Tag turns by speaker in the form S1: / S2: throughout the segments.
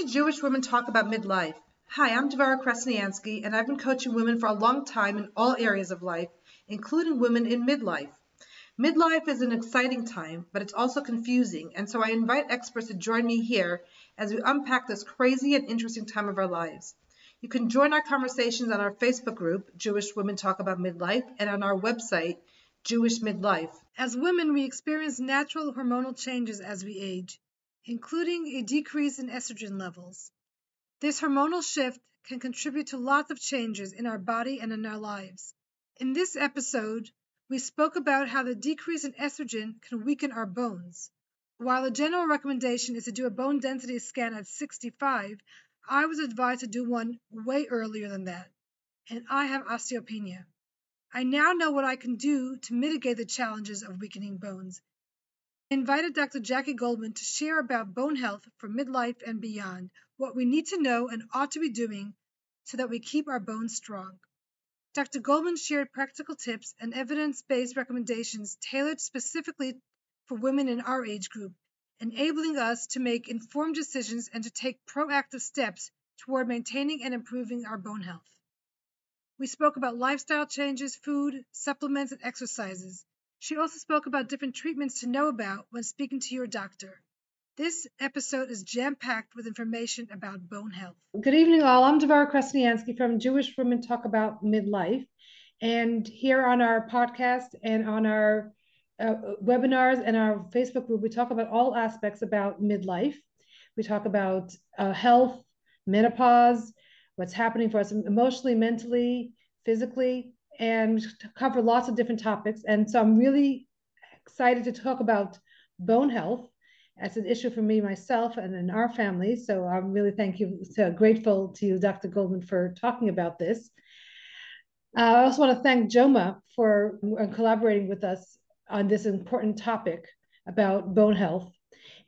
S1: to Jewish Women Talk About Midlife. Hi, I'm Devora Krasnianski, and I've been coaching women for a long time in all areas of life, including women in midlife. Midlife is an exciting time, but it's also confusing, and so I invite experts to join me here as we unpack this crazy and interesting time of our lives. You can join our conversations on our Facebook group, Jewish Women Talk About Midlife, and on our website, Jewish Midlife. As women, we experience natural hormonal changes as we age including a decrease in estrogen levels. This hormonal shift can contribute to lots of changes in our body and in our lives. In this episode, we spoke about how the decrease in estrogen can weaken our bones. While the general recommendation is to do a bone density scan at 65, I was advised to do one way earlier than that, and I have osteopenia. I now know what I can do to mitigate the challenges of weakening bones invited Dr. Jackie Goldman to share about bone health for midlife and beyond, what we need to know and ought to be doing so that we keep our bones strong. Dr. Goldman shared practical tips and evidence based recommendations tailored specifically for women in our age group, enabling us to make informed decisions and to take proactive steps toward maintaining and improving our bone health. We spoke about lifestyle changes, food, supplements, and exercises. She also spoke about different treatments to know about when speaking to your doctor. This episode is jam packed with information about bone health. Good evening, all. I'm Devora Krasnianski from Jewish Women Talk About Midlife. And here on our podcast and on our uh, webinars and our Facebook group, we talk about all aspects about midlife. We talk about uh, health, menopause, what's happening for us emotionally, mentally, physically, and cover lots of different topics. And so I'm really excited to talk about bone health as an issue for me myself and in our family. So I'm really thank you, so grateful to you, Dr. Goldman, for talking about this. Uh, I also want to thank JOWMA for uh, collaborating with us on this important topic about bone health.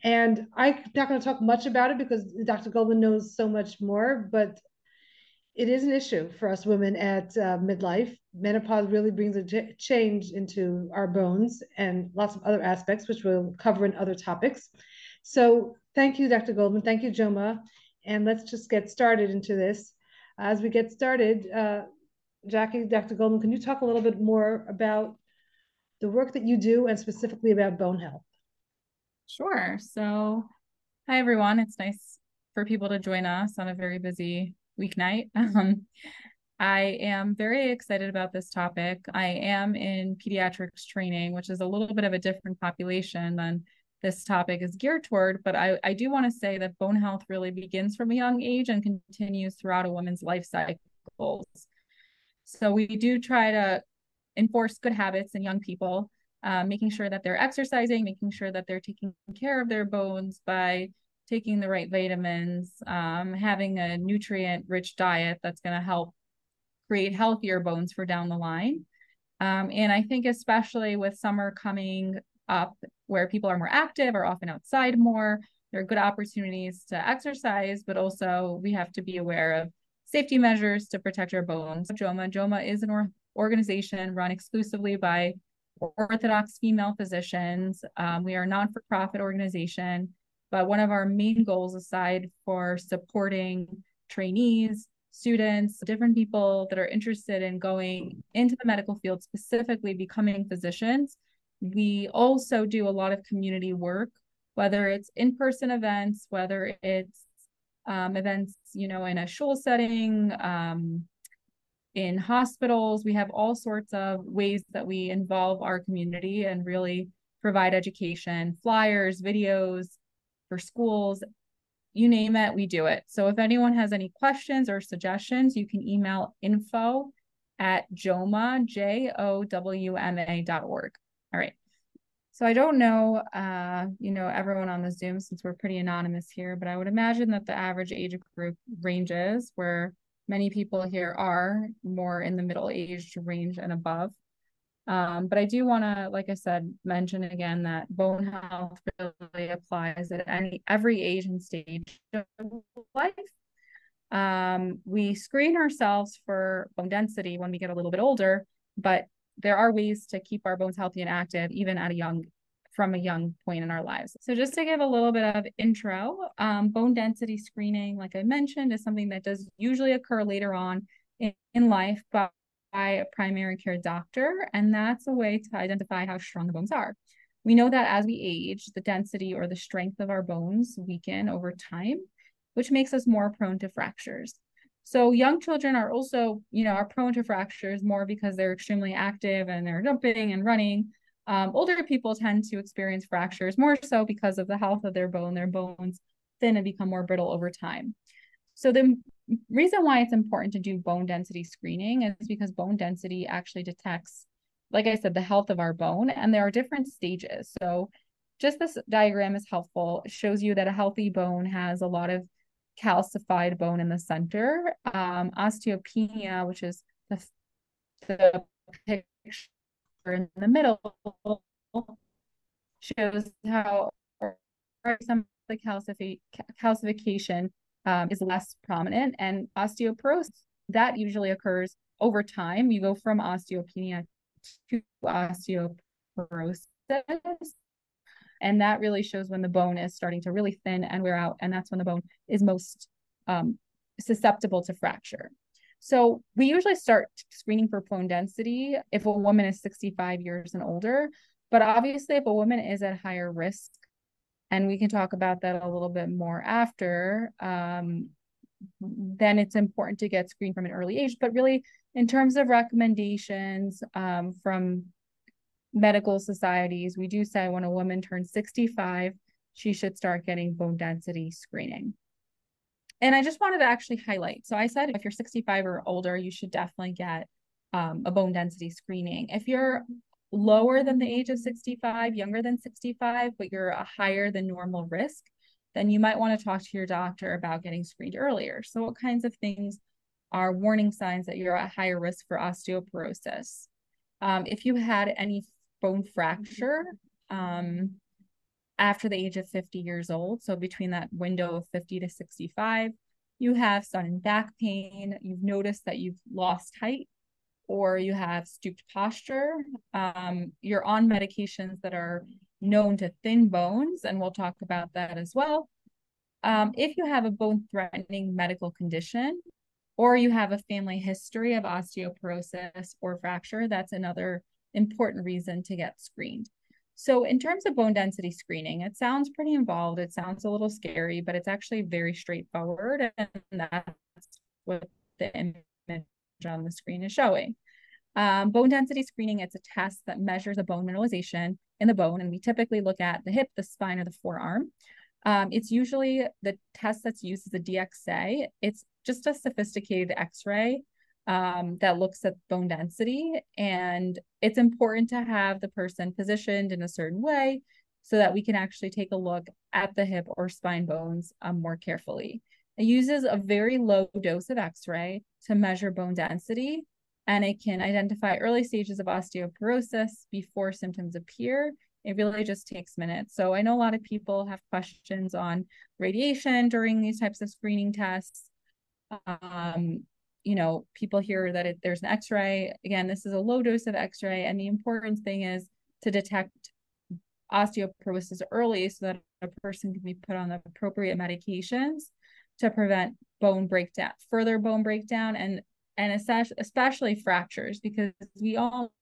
S1: And I'm not going to talk much about it because Dr. Goldman knows so much more, but it is an issue for us women at uh, midlife. Menopause really brings a ch- change into our bones and lots of other aspects, which we'll cover in other topics. So, thank you, Dr. Goldman. Thank you, JOWMA. And let's just get started into this. As we get started, uh, Jackie, Dr. Goldman, can you talk a little bit more about the work that you do and specifically about bone health?
S2: Sure. So, hi, everyone. It's nice for people to join us on a very busy weeknight. Um, I am very excited about this topic. I am in pediatrics training, which is a little bit of a different population than this topic is geared toward. But I, I do want to say that bone health really begins from a young age and continues throughout a woman's life cycles. So we do try to enforce good habits in young people, uh, making sure that they're exercising, making sure that they're taking care of their bones by taking the right vitamins, um, having a nutrient rich diet that's going to help create healthier bones for down the line. Um, and I think, especially with summer coming up, where people are more active, are often outside more, there are good opportunities to exercise, but also we have to be aware of safety measures to protect our bones. JOWMA, JOWMA is an or- organization run exclusively by Orthodox female physicians. Um, we are a non-for-profit organization but one of our main goals, aside for supporting trainees, students, different people that are interested in going into the medical field, specifically becoming physicians, we also do a lot of community work, whether it's in person events, whether it's um, events, you know, in a shul setting, um, in hospitals. We have all sorts of ways that we involve our community and really provide education, flyers, videos, for schools, you name it, we do it. So if anyone has any questions or suggestions, you can email info at jowma, J-O-W-M-A dot org. All right. So I don't know, uh, you know, everyone on the Zoom since we're pretty anonymous here, but I would imagine that the average age group ranges where many people here are more in the middle age range and above. Um, but I do want to, like I said, mention again that bone health really applies at any every age and stage of life. Um, we screen ourselves for bone density when we get a little bit older, but there are ways to keep our bones healthy and active even at a young from a young point in our lives. So, just to give a little bit of intro, um, bone density screening, like I mentioned, is something that does usually occur later on in, in life by, by a primary care doctor. And that's a way to identify how strong the bones are. We know that as we age, the density or the strength of our bones weaken over time, which makes us more prone to fractures. So young children are also, you know, are prone to fractures more because they're extremely active and they're jumping and running. Um, older people tend to experience fractures more so because of the health of their bone. Their bones thin and become more brittle over time. So the reason why it's important to do bone density screening is because bone density actually detects, like I said, the health of our bone, and there are different stages. So just this diagram is helpful. It shows you that a healthy bone has a lot of calcified bone in the center. Um, osteopenia, which is the, the picture in the middle, shows how some of the calcification um, is less prominent, and osteoporosis that usually occurs over time. You go from osteopenia to osteoporosis and that really shows when the bone is starting to really thin and wear out. And that's when the bone is most um, susceptible to fracture. So we usually start screening for bone density if a woman is 65 years and older. But obviously, if a woman is at higher risk, and we can talk about that a little bit more after, um, then it's important to get screened from an early age. But really, in terms of recommendations um, from medical societies, we do say when a woman turns 65, she should start getting bone density screening. And I just wanted to actually highlight. So I said if you're 65 or older, you should definitely get um, a bone density screening. If you're lower than the age of 65, younger than 65, but you're a higher than normal risk, then you might want to talk to your doctor about getting screened earlier. So, what kinds of things are warning signs that you're at higher risk for osteoporosis? Um, if you had any bone fracture um, after the age of 50 years old. So between that window of 50 to 65, you have sudden back pain, you've noticed that you've lost height, or you have stooped posture. Um, you're on medications that are known to thin bones, and we'll talk about that as well. Um, if you have a bone threatening medical condition, or you have a family history of osteoporosis or fracture, that's another important reason to get screened. So, in terms of bone density screening, it sounds pretty involved. It sounds a little scary, but it's actually very straightforward. And that's what the image on the screen is showing. Um, bone density screening, it's a test that measures a bone mineralization in the bone. And we typically look at the hip, the spine, or the forearm. Um, it's usually the test that's used as a DXA. It's just a sophisticated x ray um, that looks at bone density. And it's important to have the person positioned in a certain way so that we can actually take a look at the hip or spine bones um, more carefully. It uses a very low dose of x ray to measure bone density, and it can identify early stages of osteoporosis before symptoms appear. It really just takes minutes. So I know a lot of people have questions on radiation during these types of screening tests. Um, you know, people hear that it, there's an x-ray. Again, this is a low dose of x-ray. And the important thing is to detect osteoporosis early so that a person can be put on the appropriate medications to prevent bone breakdown, further bone breakdown, and and especially fractures, because we all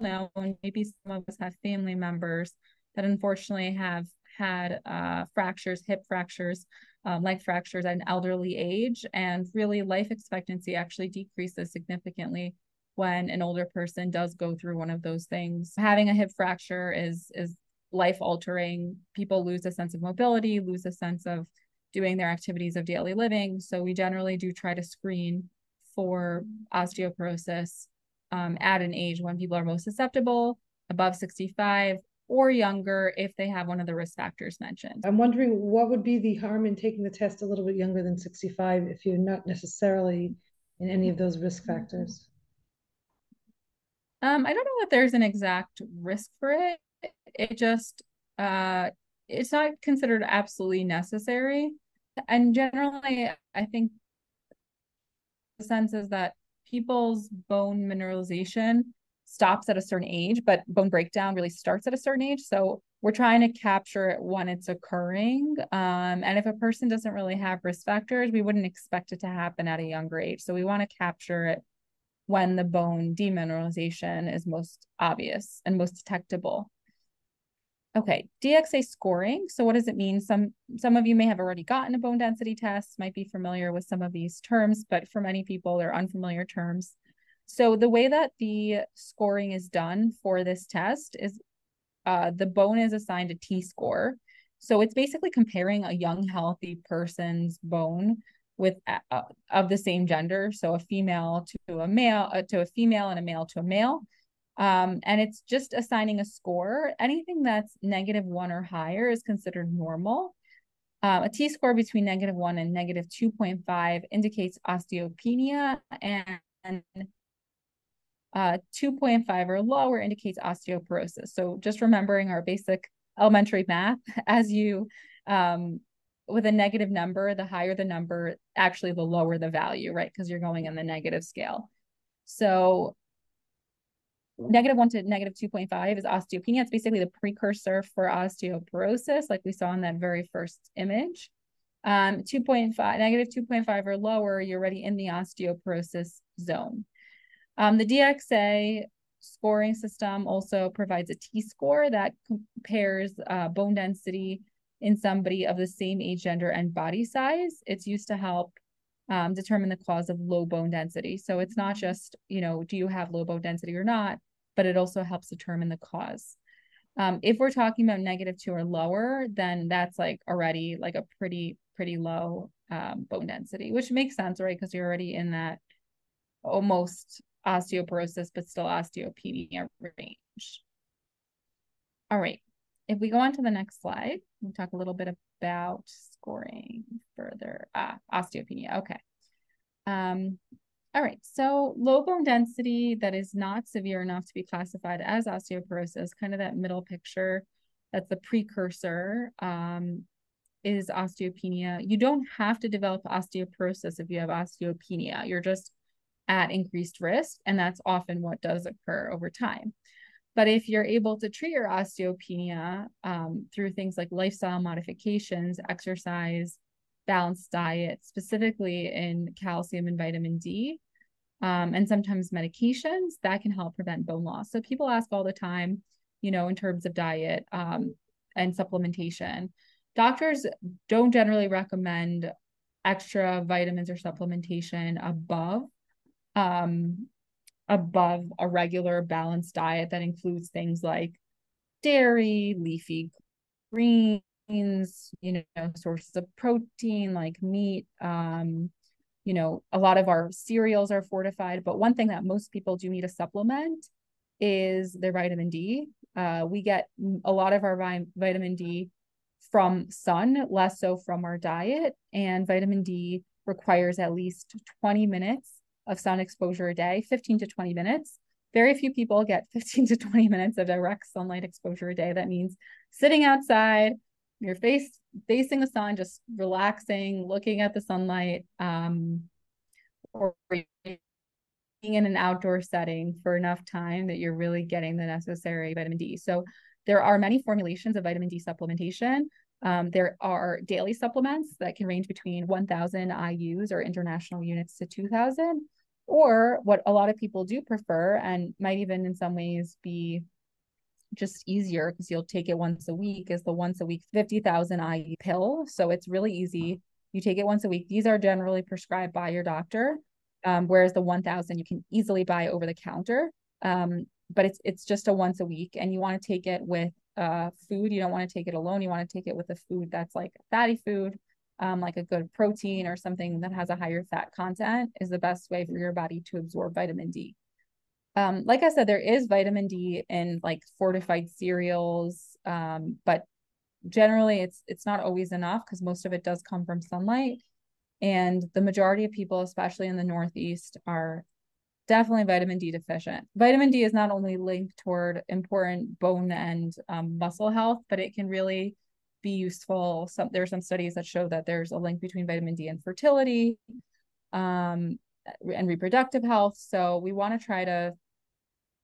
S2: know, and maybe some of us have family members that unfortunately have had uh, fractures, hip fractures, um, leg fractures at an elderly age. And really, life expectancy actually decreases significantly when an older person does go through one of those things. Having a hip fracture is is life altering. People lose a sense of mobility, lose a sense of doing their activities of daily living. So we generally do try to screen for osteoporosis um, at an age when people are most susceptible, above 65, or younger if they have one of the risk factors mentioned.
S1: I'm wondering what would be the harm in taking the test a little bit younger than 65 if you're not necessarily in any of those risk factors?
S2: Um, I don't know that there's an exact risk for it. It just uh, it's not considered absolutely necessary. And generally, I think sense is that people's bone mineralization stops at a certain age, but bone breakdown really starts at a certain age. So we're trying to capture it when it's occurring. Um, and if a person doesn't really have risk factors, we wouldn't expect it to happen at a younger age. So we want to capture it when the bone demineralization is most obvious and most detectable. Okay, DXA scoring. So what does it mean? Some some of you may have already gotten a bone density test, might be familiar with some of these terms, but for many people, they're unfamiliar terms. So the way that the scoring is done for this test is uh, the bone is assigned a T-score. So it's basically comparing a young, healthy person's bone with uh, of the same gender, so a female to a male, uh, to a female, and a male to a male. Um, and it's just assigning a score. Anything that's negative one or higher is considered normal. Um, a T score between negative one and negative 2.5 indicates osteopenia, and uh, 2.5 or lower indicates osteoporosis. So just remembering our basic elementary math as you um, with a negative number, the higher the number, actually the lower the value, right? Because you're going in the negative scale. So negative one to negative 2.5 is osteopenia. It's basically the precursor for osteoporosis, like we saw in that very first image. Um, 2.5, negative 2.5 or lower, you're already in the osteoporosis zone. Um, the DXA scoring system also provides a T score that compares uh, bone density in somebody of the same age, gender, and body size. It's used to help um, determine the cause of low bone density. So it's not just, you know, do you have low bone density or not? But it also helps determine the cause. Um, if we're talking about negative two or lower, then that's like already like a pretty, pretty low um, bone density, which makes sense, right? Because you're already in that almost osteoporosis, but still osteopenia range. All right. If we go on to the next slide, we talk a little bit about scoring further. Ah, osteopenia. Okay. Um, all right, so low bone density that is not severe enough to be classified as osteoporosis, kind of that middle picture, that's the precursor, um, is osteopenia. You don't have to develop osteoporosis if you have osteopenia. You're just at increased risk, and that's often what does occur over time. But if you're able to treat your osteopenia um, through things like lifestyle modifications, exercise, balanced diet, specifically in calcium and vitamin D, um, and sometimes medications that can help prevent bone loss. So people ask all the time, you know, in terms of diet um, and supplementation. Doctors don't generally recommend extra vitamins or supplementation above um, above a regular balanced diet that includes things like dairy, leafy greens, you know, sources of protein like meat, um, you know, a lot of our cereals are fortified, but one thing that most people do need to supplement is their vitamin D. Uh, we get a lot of our vi- vitamin D from sun, less so from our diet. And vitamin D requires at least 20 minutes of sun exposure a day, 15 to 20 minutes. Very few people get 15 to 20 minutes of direct sunlight exposure a day. That means sitting outside, your face facing the sun, just relaxing, looking at the sunlight, um, or being in an outdoor setting for enough time that you're really getting the necessary vitamin D. So there are many formulations of vitamin D supplementation. Um, there are daily supplements that can range between 1,000 IUs or international units to 2,000, or what a lot of people do prefer and might even in some ways be just easier because you'll take it once a week is the once a week 50,000 IU pill. So it's really easy. You take it once a week. These are generally prescribed by your doctor. Um, whereas the 1000 you can easily buy over the counter. Um, but it's it's just a once a week and you want to take it with uh, food. You don't want to take it alone. You want to take it with a food that's like fatty food, um, like a good protein or something that has a higher fat content is the best way for your body to absorb vitamin D. Um, like I said, there is vitamin D in like fortified cereals, um, but generally it's it's not always enough because most of it does come from sunlight. And the majority of people, especially in the Northeast, are definitely vitamin D deficient. Vitamin D is not only linked toward important bone and um, muscle health, but it can really be useful. Some there are some studies that show that there's a link between vitamin D and fertility um, and reproductive health. So we want to try to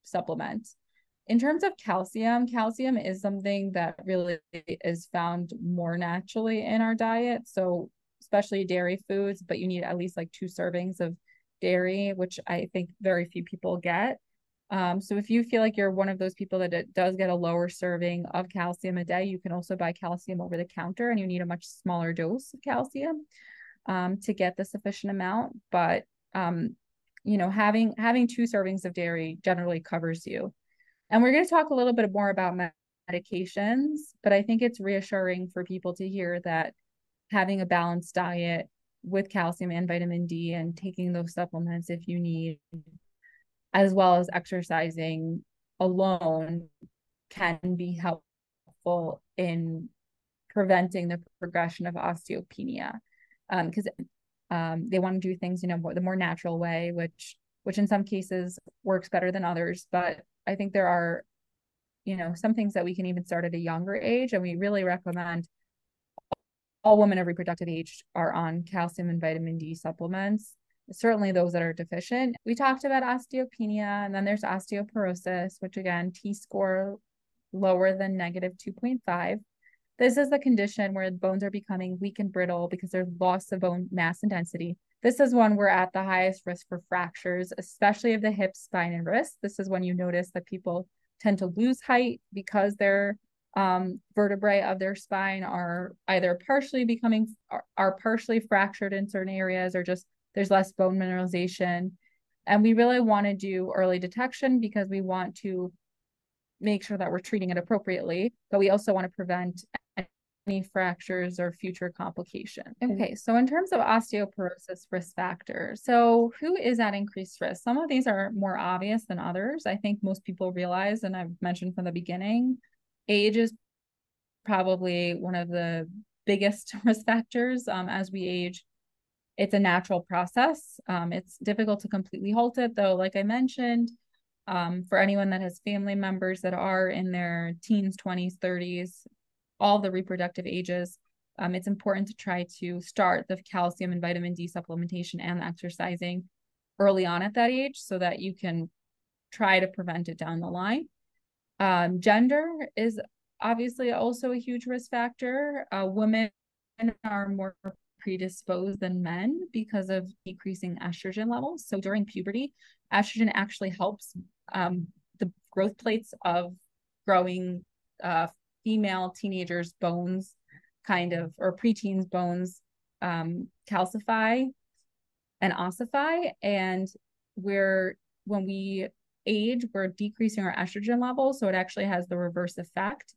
S2: supplement. in terms of calcium, calcium is something that really is found more naturally in our diet. So, especially dairy foods, but you need at least like two servings of dairy, which I think very few people get. Um, so if you feel like you're one of those people that it does get a lower serving of calcium a day, you can also buy calcium over the counter and you need a much smaller dose of calcium um, to get the sufficient amount. But um, you know, having having two servings of dairy generally covers you. And we're going to talk a little bit more about medications, but I think it's reassuring for people to hear that having a balanced diet with calcium and vitamin D and taking those supplements if you need, as well as exercising alone, can be helpful in preventing the progression of osteopenia. Because um, um, they want to do things, you know, the more natural way, which which in some cases works better than others. But I think there are, you know, some things that we can even start at a younger age, and we really recommend all women of reproductive age are on calcium and vitamin D supplements. Certainly those that are deficient. We talked about osteopenia, and then there's osteoporosis, which again, T score lower than negative 2.5. This is the condition where bones are becoming weak and brittle because there's loss of bone mass and density. This is when we're at the highest risk for fractures, especially of the hips, spine, and wrist. This is when you notice that people tend to lose height because they're um, vertebrae of their spine are either partially becoming are, are partially fractured in certain areas or just there's less bone mineralization and we really want to do early detection because we want to make sure that we're treating it appropriately but we also want to prevent any fractures or future complications. Okay, so in terms of osteoporosis risk factors, so who is at increased risk? Some of these are more obvious than others. I think most people realize, and I've mentioned from the beginning, age is probably one of the biggest risk factors um, as we age. It's a natural process. Um, it's difficult to completely halt it, though, like I mentioned, um, for anyone that has family members that are in their teens, 20s, 30s, all the reproductive ages, um, it's important to try to start the calcium and vitamin D supplementation and exercising early on at that age so that you can try to prevent it down the line. Um, gender is obviously also a huge risk factor. Uh, women are more predisposed than men because of decreasing estrogen levels. So during puberty, estrogen actually helps um, the growth plates of growing uh, female teenagers' bones, kind of, or preteens' bones um, calcify and ossify. And we're, when we age, we're decreasing our estrogen levels. So it actually has the reverse effect.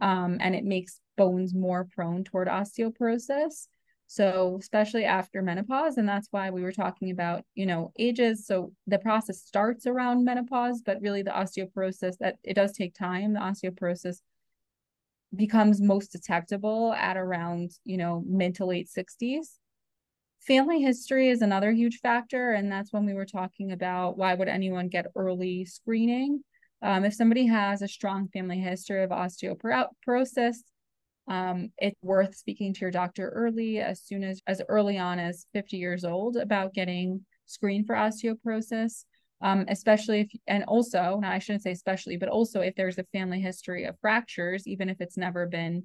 S2: Um, and it makes bones more prone toward osteoporosis. So, especially after menopause, and that's why we were talking about, you know, ages. So the process starts around menopause, but really the osteoporosis that it does take time. The osteoporosis becomes most detectable at around, you know, mid to late 60s. Family history is another huge factor, and that's when we were talking about why would anyone get early screening. Um, if somebody has a strong family history of osteoporosis, um, it's worth speaking to your doctor early, as soon as as early on as 50 years old, about getting screened for osteoporosis. Um, especially if, and also, now I shouldn't say especially, but also if there's a family history of fractures, even if it's never been,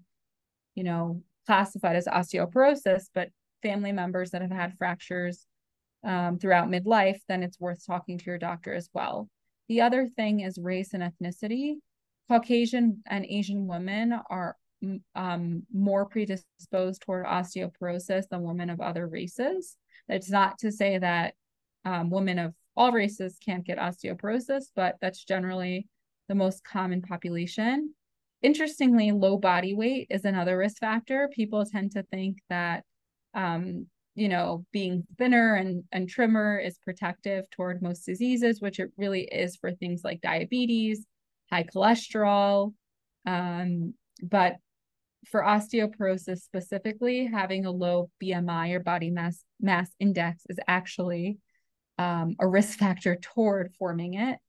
S2: you know, classified as osteoporosis, but family members that have had fractures um, throughout midlife, then it's worth talking to your doctor as well. The other thing is race and ethnicity. Caucasian and Asian women are um, more predisposed toward osteoporosis than women of other races. It's not to say that um, women of all races can't get osteoporosis, but that's generally the most common population. Interestingly, low body weight is another risk factor. People tend to think that um, you know, being thinner and, and trimmer is protective toward most diseases, which it really is for things like diabetes, high cholesterol. Um, but for osteoporosis specifically, having a low BMI or body mass mass index is actually um, a risk factor toward forming it.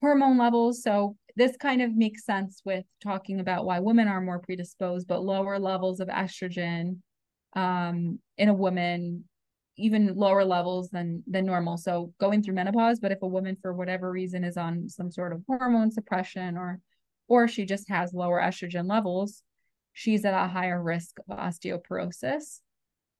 S2: Hormone levels. So this kind of makes sense with talking about why women are more predisposed, but lower levels of estrogen um, in a woman even lower levels than than normal. So going through menopause, but if a woman for whatever reason is on some sort of hormone suppression or or she just has lower estrogen levels, she's at a higher risk of osteoporosis.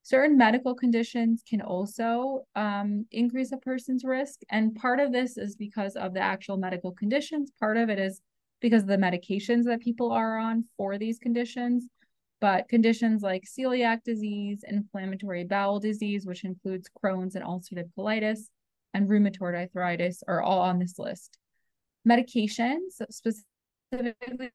S2: Certain medical conditions can also um, increase a person's risk. And part of this is because of the actual medical conditions. Part of it is because of the medications that people are on for these conditions. But conditions like celiac disease, inflammatory bowel disease, which includes Crohn's and ulcerative colitis, and rheumatoid arthritis are all on this list. Medications, specifically,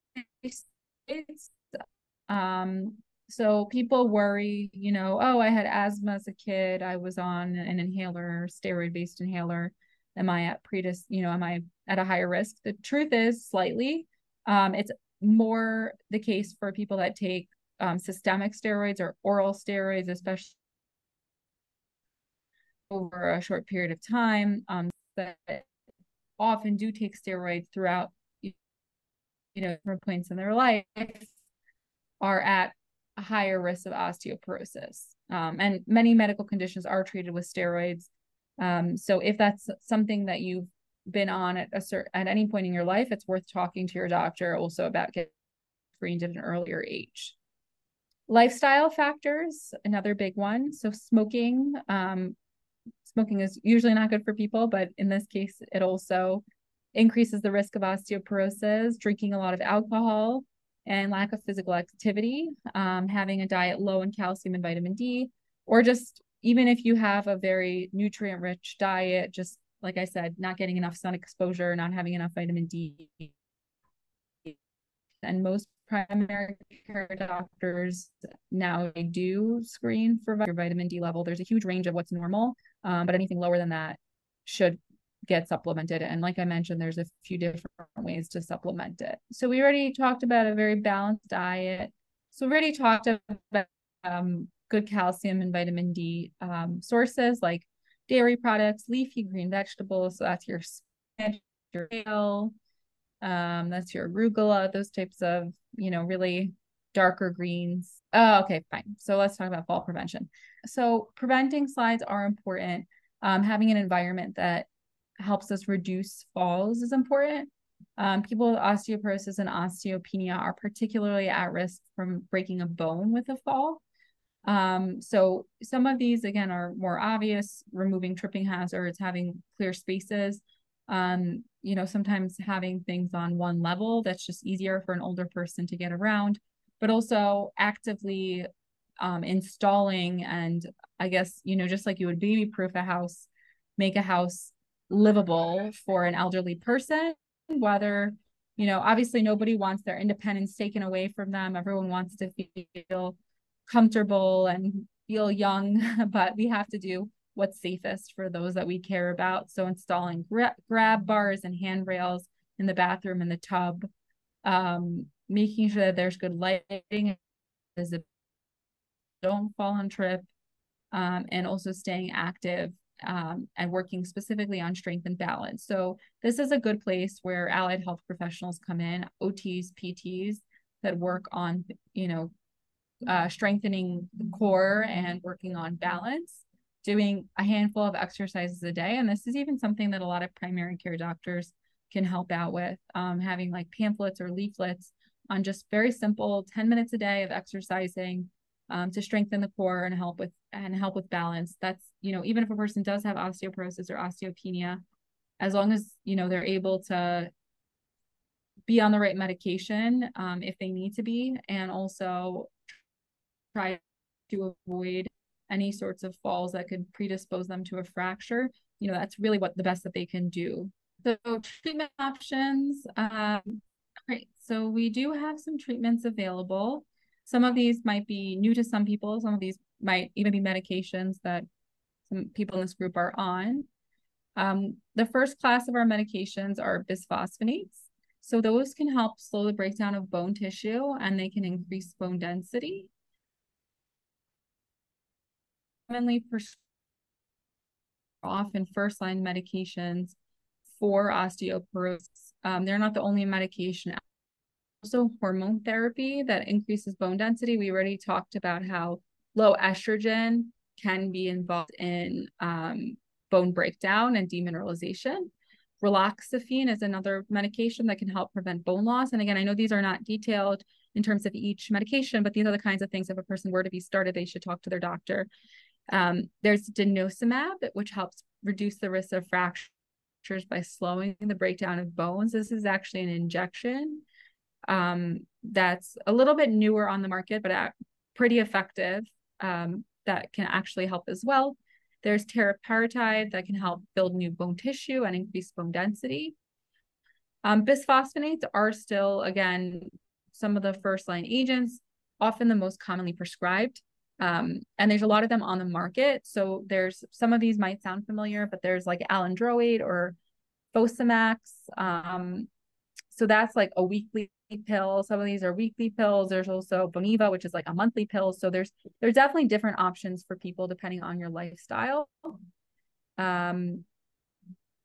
S2: um, so people worry, you know, oh, I had asthma as a kid. I was on an inhaler, steroid based inhaler. Am I at predis, you know, am I at a higher risk? The truth is slightly. Um, it's more the case for people that take um, systemic steroids or oral steroids, especially over a short period of time, um, that often do take steroids throughout, you know, different points in their life, are at a higher risk of osteoporosis. Um, and many medical conditions are treated with steroids. Um, so if that's something that you've been on at a certain at any point in your life, it's worth talking to your doctor also about getting screened at an earlier age. Lifestyle factors, another big one. So smoking, um, smoking is usually not good for people, but in this case, it also increases the risk of osteoporosis. Drinking a lot of alcohol, and lack of physical activity, um, having a diet low in calcium and vitamin D, or just even if you have a very nutrient rich diet, just like I said, not getting enough sun exposure, not having enough vitamin D. And most primary care doctors now do screen for vitamin D level. There's a huge range of what's normal, um, but anything lower than that should get supplemented. And like I mentioned, there's a few different ways to supplement it. So we already talked about a very balanced diet. So we already talked about um, good calcium and vitamin D um, sources like dairy products, leafy green vegetables. So that's your spinach, your kale, um, that's your arugula, those types of, you know, really darker greens. Oh, okay, fine. So let's talk about fall prevention. So preventing slides are important. Um, having an environment that helps us reduce falls is important. Um, people with osteoporosis and osteopenia are particularly at risk from breaking a bone with a fall. Um, so some of these again are more obvious, removing tripping hazards, having clear spaces. Um, you know, sometimes having things on one level that's just easier for an older person to get around, but also actively um, installing and I guess, you know, just like you would baby proof a house, make a house livable for an elderly person, whether, you know, obviously nobody wants their independence taken away from them. Everyone wants to feel comfortable and feel young, but we have to do what's safest for those that we care about. So installing gra- grab bars and handrails in the bathroom and the tub, um, making sure that there's good lighting, don't fall on trip, um, and also staying active um, and working specifically on strength and balance. So this is a good place where allied health professionals come in, OTs, PTs that work on, you know, uh, strengthening the core and working on balance, doing a handful of exercises a day. And this is even something that a lot of primary care doctors can help out with, um, having like pamphlets or leaflets on just very simple 10 minutes a day of exercising um, to strengthen the core and help with and help with balance. That's you know even if a person does have osteoporosis or osteopenia, as long as you know they're able to be on the right medication um, if they need to be, and also try to avoid any sorts of falls that could predispose them to a fracture. You know that's really what the best that they can do. So treatment options. Um. So we do have some treatments available. Some of these might be new to some people. Some of these might even be medications that some people in this group are on. Um, the first class of our medications are bisphosphonates. So those can help slow the breakdown of bone tissue and they can increase bone density. Commonly prescribed often first line medications for osteoporosis. Um, they're not the only medication also hormone therapy that increases bone density. We already talked about how low estrogen can be involved in um, bone breakdown and demineralization. Raloxifene is another medication that can help prevent bone loss. And again, I know these are not detailed in terms of each medication, but these are the kinds of things if a person were to be started, they should talk to their doctor. Um, there's denosumab, which helps reduce the risk of fractures by slowing the breakdown of bones. This is actually an injection um, that's a little bit newer on the market, but pretty effective um, that can actually help as well. There's teriparatide that can help build new bone tissue and increase bone density. Um, bisphosphonates are still, again, some of the first line agents, often the most commonly prescribed. Um, and there's a lot of them on the market. So there's some of these might sound familiar, but there's like alendronate or Fosamax. Um, so that's like a weekly pill. Some of these are weekly pills. There's also Boniva, which is like a monthly pill. So there's there's definitely different options for people depending on your lifestyle. Um,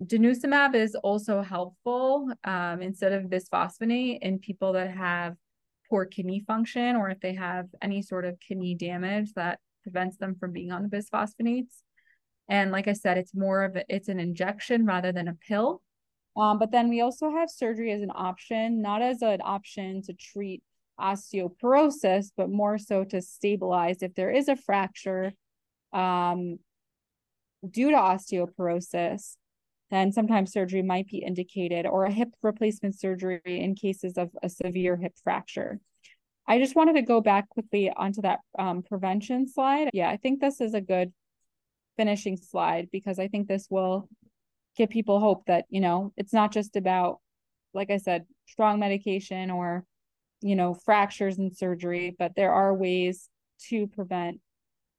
S2: denosumab is also helpful um, instead of bisphosphonate in people that have poor kidney function or if they have any sort of kidney damage that prevents them from being on the bisphosphonates. And like I said, it's more of a, it's an injection rather than a pill. Um, but then we also have surgery as an option, not as an option to treat osteoporosis, but more so to stabilize if there is a fracture um, due to osteoporosis. Then sometimes surgery might be indicated, or a hip replacement surgery in cases of a severe hip fracture. I just wanted to go back quickly onto that um, prevention slide. Yeah, I think this is a good finishing slide because I think this will give people hope that you know it's not just about like i said strong medication or you know fractures and surgery but there are ways to prevent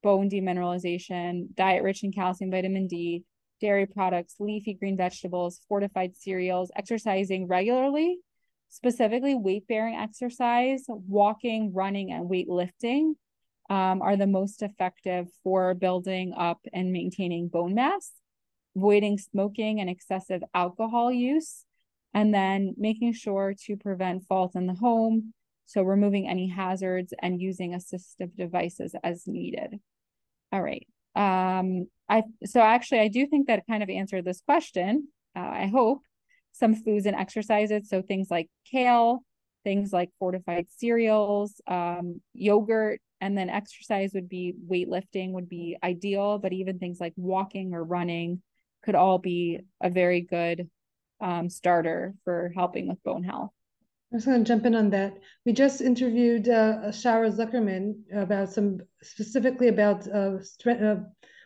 S2: bone demineralization diet rich in calcium vitamin d dairy products leafy green vegetables fortified cereals exercising regularly specifically weight bearing exercise walking running and weightlifting um, are the most effective for building up and maintaining bone mass avoiding smoking and excessive alcohol use, and then making sure to prevent falls in the home. So, removing any hazards and using assistive devices as needed. All right. Um, I so actually I do think that kind of answered this question. Uh, I hope some foods and exercises. So things like kale, things like fortified cereals, um, yogurt, and then exercise would be weightlifting would be ideal, but even things like walking or running could all be a very good um, starter for helping with bone health.
S1: I'm just going to jump in on that. We just interviewed uh, Shara Zukerman about some specifically about uh, uh,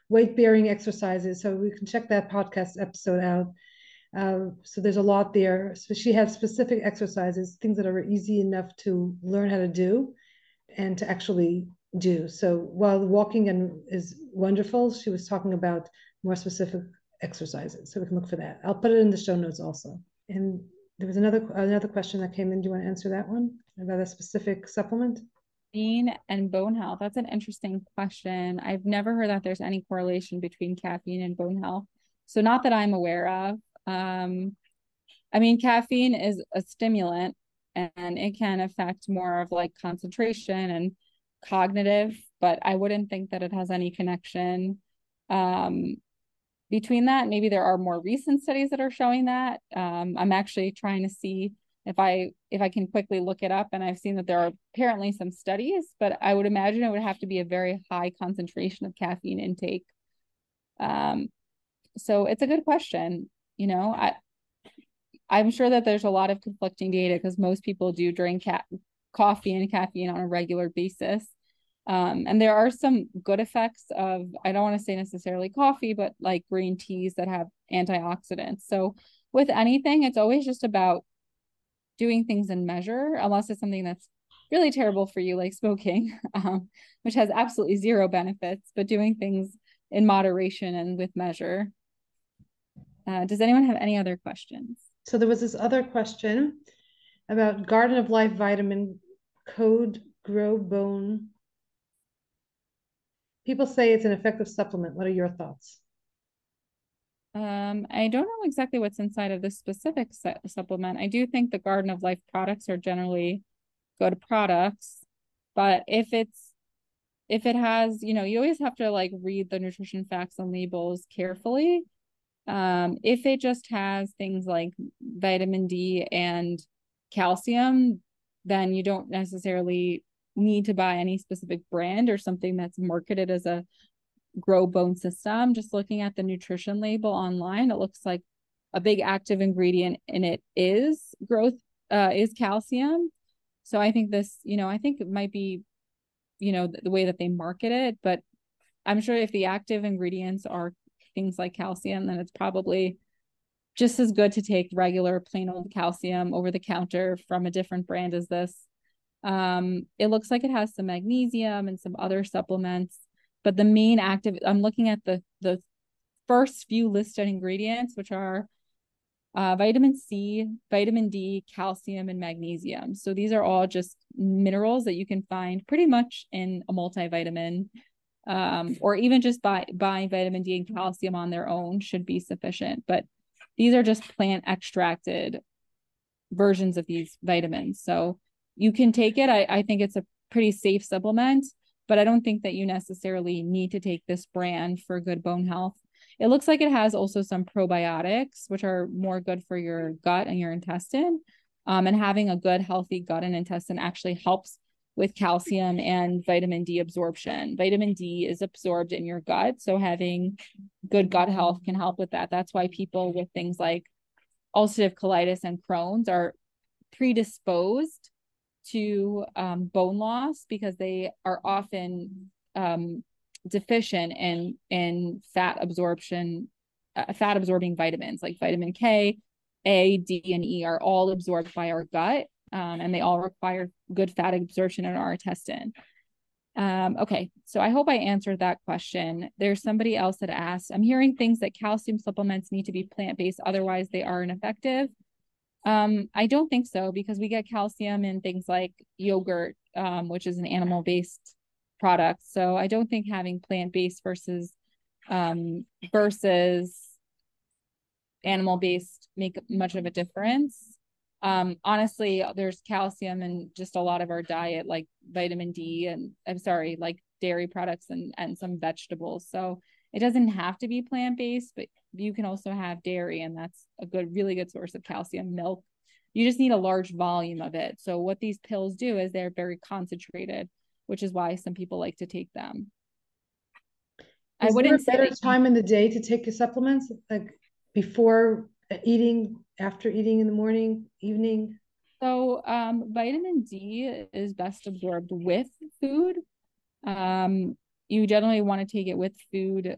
S1: weight bearing exercises. So we can check that podcast episode out. Uh, so there's a lot there. So she has specific exercises, things that are easy enough to learn how to do and to actually do. So while walking and is wonderful, she was talking about more specific exercises. So we can look for that. I'll put it in the show notes also. And there was another another question that came in. Do you want to answer that one about a specific supplement?
S2: Caffeine and bone health. That's an interesting question. I've never heard that there's any correlation between caffeine and bone health. So not that I'm aware of. Um, I mean, caffeine is a stimulant and it can affect more of like concentration and cognitive, but I wouldn't think that it has any connection um, between that maybe there are more recent studies that are showing that. Um, i'm actually trying to see if i if i can quickly look it up and i've seen that there are apparently some studies but i would imagine it would have to be a very high concentration of caffeine intake. Um, so it's a good question you know i i'm sure that there's a lot of conflicting data because most people do drink ca- coffee and caffeine on a regular basis um, and there are some good effects of, I don't want to say necessarily coffee, but like green teas that have antioxidants. So with anything, it's always just about doing things in measure, unless it's something that's really terrible for you, like smoking, um, which has absolutely zero benefits, but doing things in moderation and with measure. Uh, does anyone have any other questions?
S1: So there was this other question about Garden of Life vitamin code grow bone People say it's an effective supplement. What are your thoughts?
S2: Um, I don't know exactly what's inside of this specific su- supplement. I do think the Garden of Life products are generally good products, but if it's if it has, you know, you always have to like read the nutrition facts and labels carefully. Um, if it just has things like vitamin D and calcium, then you don't necessarily need to buy any specific brand or something that's marketed as a grow bone system. Just looking at the nutrition label online, it looks like a big active ingredient in it is growth uh, is calcium. So I think this, you know, I think it might be, you know, the, the way that they market it, but I'm sure if the active ingredients are things like calcium, then it's probably just as good to take regular plain old calcium over the counter from a different brand as this. Um, it looks like it has some magnesium and some other supplements, but the main active, I'm looking at the the first few listed ingredients, which are uh, vitamin C, vitamin D, calcium, and magnesium. So these are all just minerals that you can find pretty much in a multivitamin, um, or even just buy, buying vitamin D and calcium on their own should be sufficient. But these are just plant extracted versions of these vitamins. So you can take it. I, I think it's a pretty safe supplement, but I don't think that you necessarily need to take this brand for good bone health. It looks like it has also some probiotics, which are more good for your gut and your intestine. Um, and having a good, healthy gut and intestine actually helps with calcium and vitamin D absorption. Vitamin D is absorbed in your gut. So having good gut health can help with that. That's why people with things like ulcerative colitis and Crohn's are predisposed to um, bone loss because they are often um, deficient in in fat absorption, uh, fat absorbing vitamins like vitamin K, A, D, and E are all absorbed by our gut, um, and they all require good fat absorption in our intestine. Um, okay, so I hope I answered that question. There's somebody else that asked, I'm hearing things that calcium supplements need to be plant based, otherwise, they are ineffective. Um, I don't think so because we get calcium in things like yogurt, um, which is an animal based product. So I don't think having plant based versus um, versus animal based make much of a difference. Um, honestly, there's calcium in just a lot of our diet, like vitamin D, and I'm sorry, like dairy products and and some vegetables. So it doesn't have to be plant based, but you can also have dairy, and that's a good, really good source of calcium. Milk, you just need a large volume of it. So what these pills do is they're very concentrated which is why some people like to take them.
S1: Is I wouldn't there a better time in the day to take your supplements, like before eating, after eating in the morning, evening.
S2: So um, vitamin D is best absorbed with food. Um, you generally want to take it with food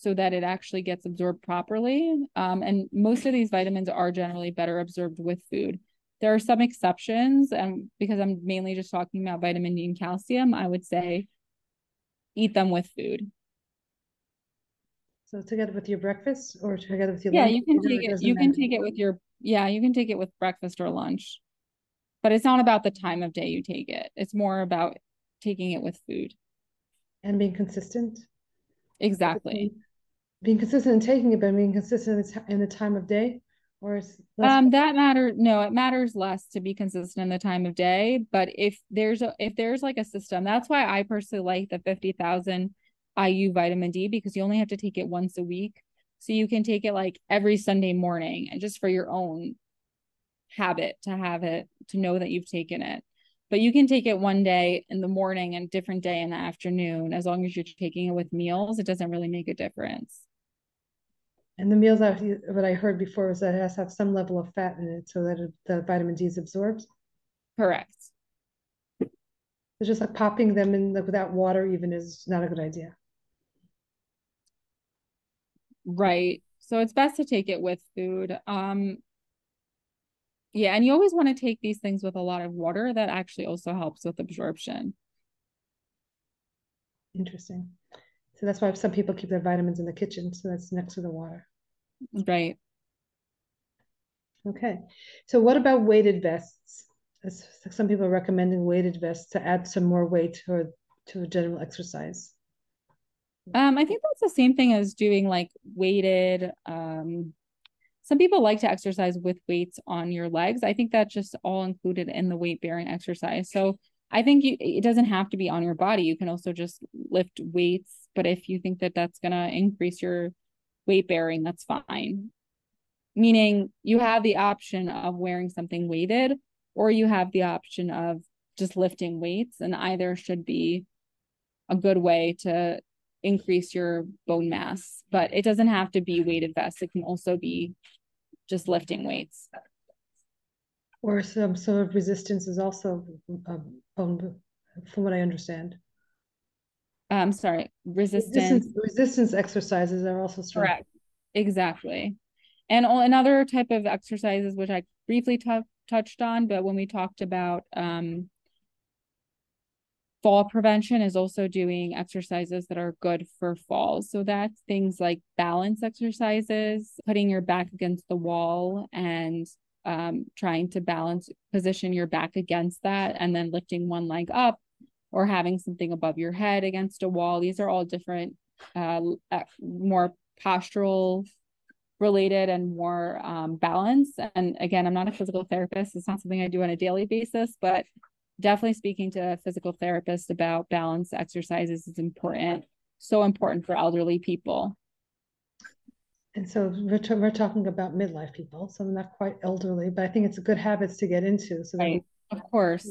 S2: so that it actually gets absorbed properly. Um, and most of these vitamins are generally better absorbed with food. There are some exceptions, and because I'm mainly just talking about vitamin D and calcium, I would say eat them with food.
S1: So together with your breakfast or together with your
S2: yeah, lunch? you can take it. You matter. can take it with your yeah, you can take it with breakfast or lunch. But it's not about the time of day you take it. It's more about taking it with food.
S1: And being consistent.
S2: Exactly.
S1: Being consistent in taking it, but being consistent in the time of day? Or is
S2: um that matter no it matters less to be consistent in the time of day but if there's a if there's like a system that's why i personally like the 50000 iu vitamin d because you only have to take it once a week. So you can take it like every sunday morning and just for your own habit to have it to know that you've taken it. But you can take it one day in the morning and different day in the afternoon as long as you're taking it with meals it doesn't really make a difference
S1: and the meals that what I heard before was that it has to have some level of fat in it so that it, the vitamin D is absorbed.
S2: Correct.
S1: So just like popping them in the, without water even is not a good idea.
S2: Right. So it's best to take it with food. Um yeah, and you always want to take these things with a lot of water. That actually also helps with absorption.
S1: Interesting. So that's why some people keep their vitamins in the kitchen. So that's next to the water.
S2: Right.
S1: Okay. So what about weighted vests? As some people are recommending weighted vests to add some more weight to to a general exercise.
S2: Um, I think that's the same thing as doing like weighted. Um, some people like to exercise with weights on your legs. I think that's just all included in the weight bearing exercise. So I think you, it doesn't have to be on your body. You can also just lift weights. But if you think that that's going to increase your weight bearing, that's fine. Meaning you have the option of wearing something weighted or you have the option of just lifting weights, and either should be a good way to increase your bone mass. But it doesn't have to be weighted vests, it can also be just lifting weights.
S1: Or some sort of resistance is also um, bone, from what I understand.
S2: Um, sorry, resistance.
S1: Resistance, resistance exercises are also strong.
S2: Correct. Exactly. And another type of exercises, which I briefly t- touched on, but when we talked about um, fall prevention is also doing exercises that are good for falls. So that's things like balance exercises, putting your back against the wall and um, trying to balance, position your back against that, and then lifting one leg up or having something above your head against a wall. These are all different, uh, more postural related and more um, balance. And again, I'm not a physical therapist. It's not something I do on a daily basis, but definitely speaking to a physical therapist about balance exercises is important. So important for elderly people.
S1: And so we're, t- we're talking about midlife people, so I'm not quite elderly, but I think it's a good habits to get into. So
S2: right. of course,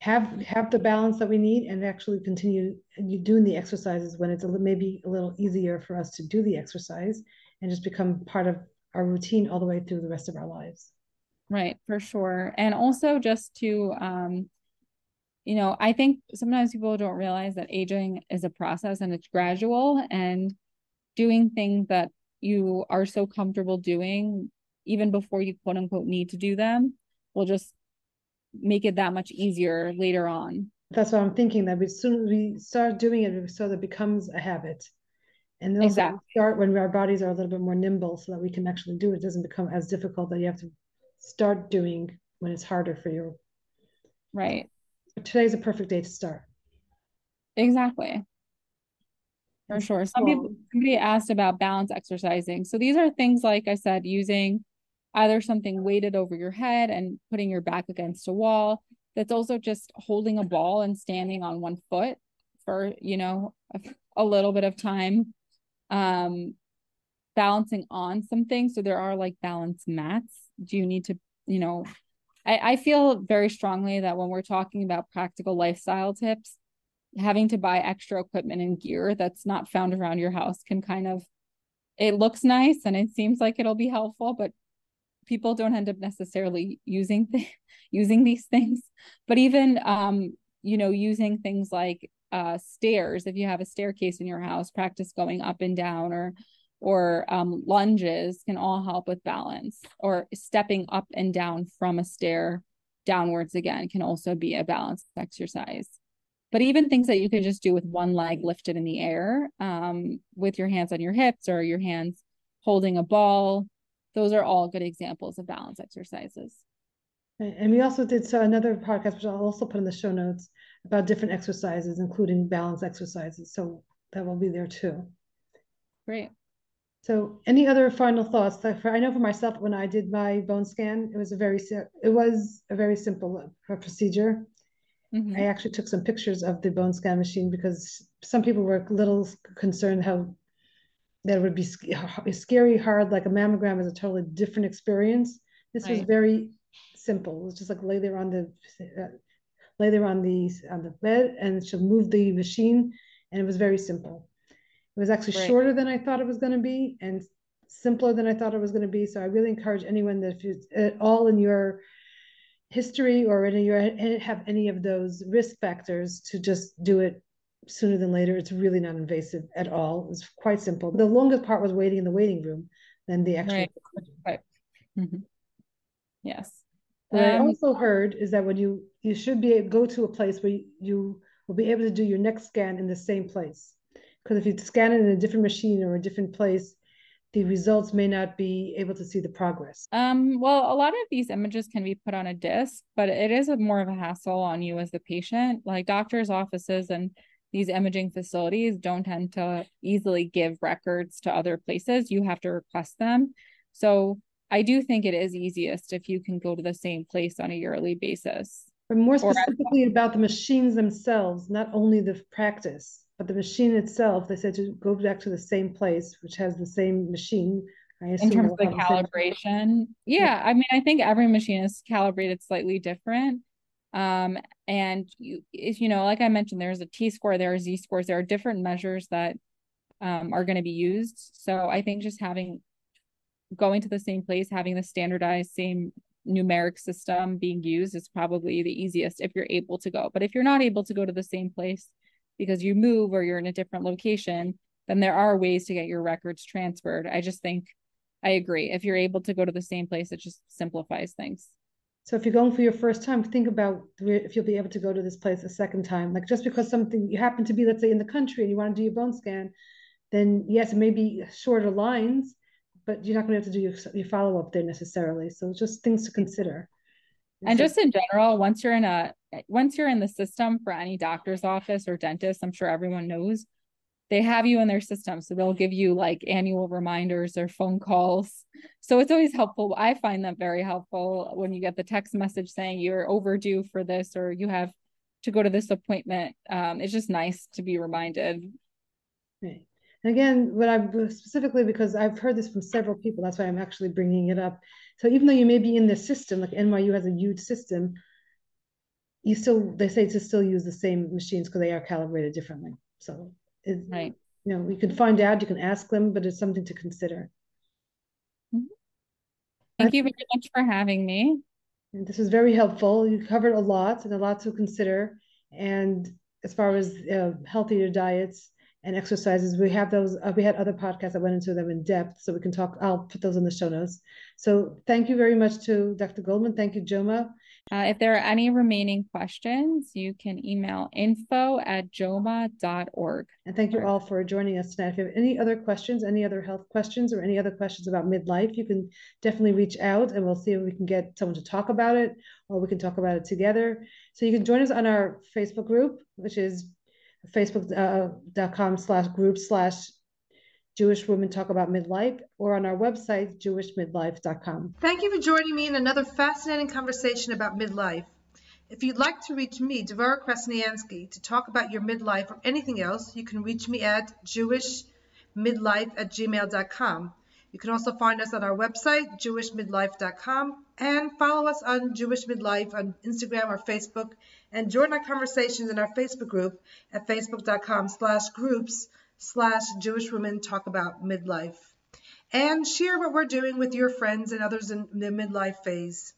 S1: have have the balance that we need, and actually continue doing the exercises when it's a, maybe a little easier for us to do the exercise, and just become part of our routine all the way through the rest of our lives.
S2: Right, for sure. And also just to um you know, I think sometimes people don't realize that aging is a process and it's gradual and doing things that you are so comfortable doing even before you quote unquote need to do them will just make it that much easier later on.
S1: That's what I'm thinking that we soon as we start doing it, so that it becomes a habit. And then exactly. start when our bodies are a little bit more nimble so that we can actually do it. it doesn't become as difficult that you have to start doing when it's harder for you.
S2: Right.
S1: But today's a perfect day to start.
S2: Exactly. For sure. Some people somebody asked about balance exercising. So these are things like I said, using either something weighted over your head and putting your back against a wall. That's also just holding a ball and standing on one foot for, you know, a, a little bit of time. Um, balancing on something. So there are like balance mats. Do you need to, you know, I, I feel very strongly that when we're talking about practical lifestyle tips, having to buy extra equipment and gear that's not found around your house can kind of it looks nice and it seems like it'll be helpful, but people don't end up necessarily using th- using these things. But even um, you know, using things like uh stairs, if you have a staircase in your house, practice going up and down or or um, lunges can all help with balance or stepping up and down from a stair downwards again can also be a balance exercise but even things that you can just do with one leg lifted in the air um, with your hands on your hips or your hands holding a ball those are all good examples of balance exercises
S1: and we also did so another podcast which i'll also put in the show notes about different exercises including balance exercises so that will be there too
S2: great
S1: so, any other final thoughts? I know for myself, when I did my bone scan, it was a very it was a very simple uh, procedure. Mm-hmm. I actually took some pictures of the bone scan machine because some people were a little concerned how that would be scary hard. Like a mammogram is a totally different experience. This right. was very simple. It was just like lay there on the uh, lay there on the on the bed and she'll move the machine, and it was very simple. It was actually right. shorter than I thought it was going to be and simpler than I thought it was going to be. So I really encourage anyone that if it's at all in your history or in your have any of those risk factors to just do it sooner than later. It's really not invasive at all. It's quite simple. The longest part was waiting in the waiting room than the actual. Right.
S2: right. Mm-hmm. Yes.
S1: What um, I also heard is that when you you should be able, go to a place where you, you will be able to do your next scan in the same place because if you scan it in a different machine or a different place the results may not be able to see the progress
S2: um well a lot of these images can be put on a disc but it is a more of a hassle on you as the patient like doctors offices and these imaging facilities don't tend to easily give records to other places you have to request them so i do think it is easiest if you can go to the same place on a yearly basis
S1: But more specifically about the machines themselves, not only the practice, but the machine itself. They said to go back to the same place, which has the same machine.
S2: in terms of the calibration, yeah, yeah, I mean, I think every machine is calibrated slightly different. Um, and you, you know, like I mentioned, there's a T score, there are Z scores, there are different measures that um, are going to be used. So I think just having going to the same place, having the standardized same numeric system being used is probably the easiest if you're able to go. But if you're not able to go to the same place because you move or you're in a different location, then there are ways to get your records transferred. I just think I agree. If you're able to go to the same place, it just simplifies things.
S1: So if you're going for your first time, think about if you'll be able to go to this place a second time. Like just because something you happen to be, let's say, in the country and you want to do your bone scan, then yes, it may be shorter lines, but you're not going to have to do your, your follow up there necessarily. So just things to consider.
S2: And so, just in general, once you're in a once you're in the system for any doctor's office or dentist, I'm sure everyone knows they have you in their system. So they'll give you like annual reminders or phone calls. So it's always helpful. I find that very helpful when you get the text message saying you're overdue for this or you have to go to this appointment. Um, it's just nice to be reminded.
S1: Right. And again, what I specifically because I've heard this from several people, that's why I'm actually bringing it up. So even though you may be in the system, like NYU has a huge system, you still they say to still use the same machines because they are calibrated differently. So it, right, you know, you can find out, you can ask them, but it's something to consider.
S2: Mm-hmm. Thank you very much for having me.
S1: And this was very helpful. You covered a lot and a lot to consider. And as far as uh, healthier diets, and exercises. We have those. Uh, we had other podcasts that went into them in depth, so we can talk. I'll put those in the show notes. So thank you very much to Dr. Goldman. Thank you, JOWMA.
S2: Uh, if there are any remaining questions, you can email info at jowma.org.
S1: And thank you all for joining us tonight. If you have any other questions, any other health questions, or any other questions about midlife, you can definitely reach out and we'll see if we can get someone to talk about it or we can talk about it together. So you can join us on our Facebook group, which is facebook.com uh, slash group slash Jewish Women Talk About Midlife or on our website, jewishmidlife.com. Thank you for joining me in another fascinating conversation about midlife. If you'd like to reach me, Devora Krasnianski, to talk about your midlife or anything else, you can reach me at jewishmidlife at gmail.com. You can also find us on our website, jewishmidlife.com, and follow us on Jewish Midlife on Instagram or Facebook, and join our conversations in our Facebook group at facebook.com slash groups slash Jewish Women Talk About Midlife. And share what we're doing with your friends and others in the midlife phase.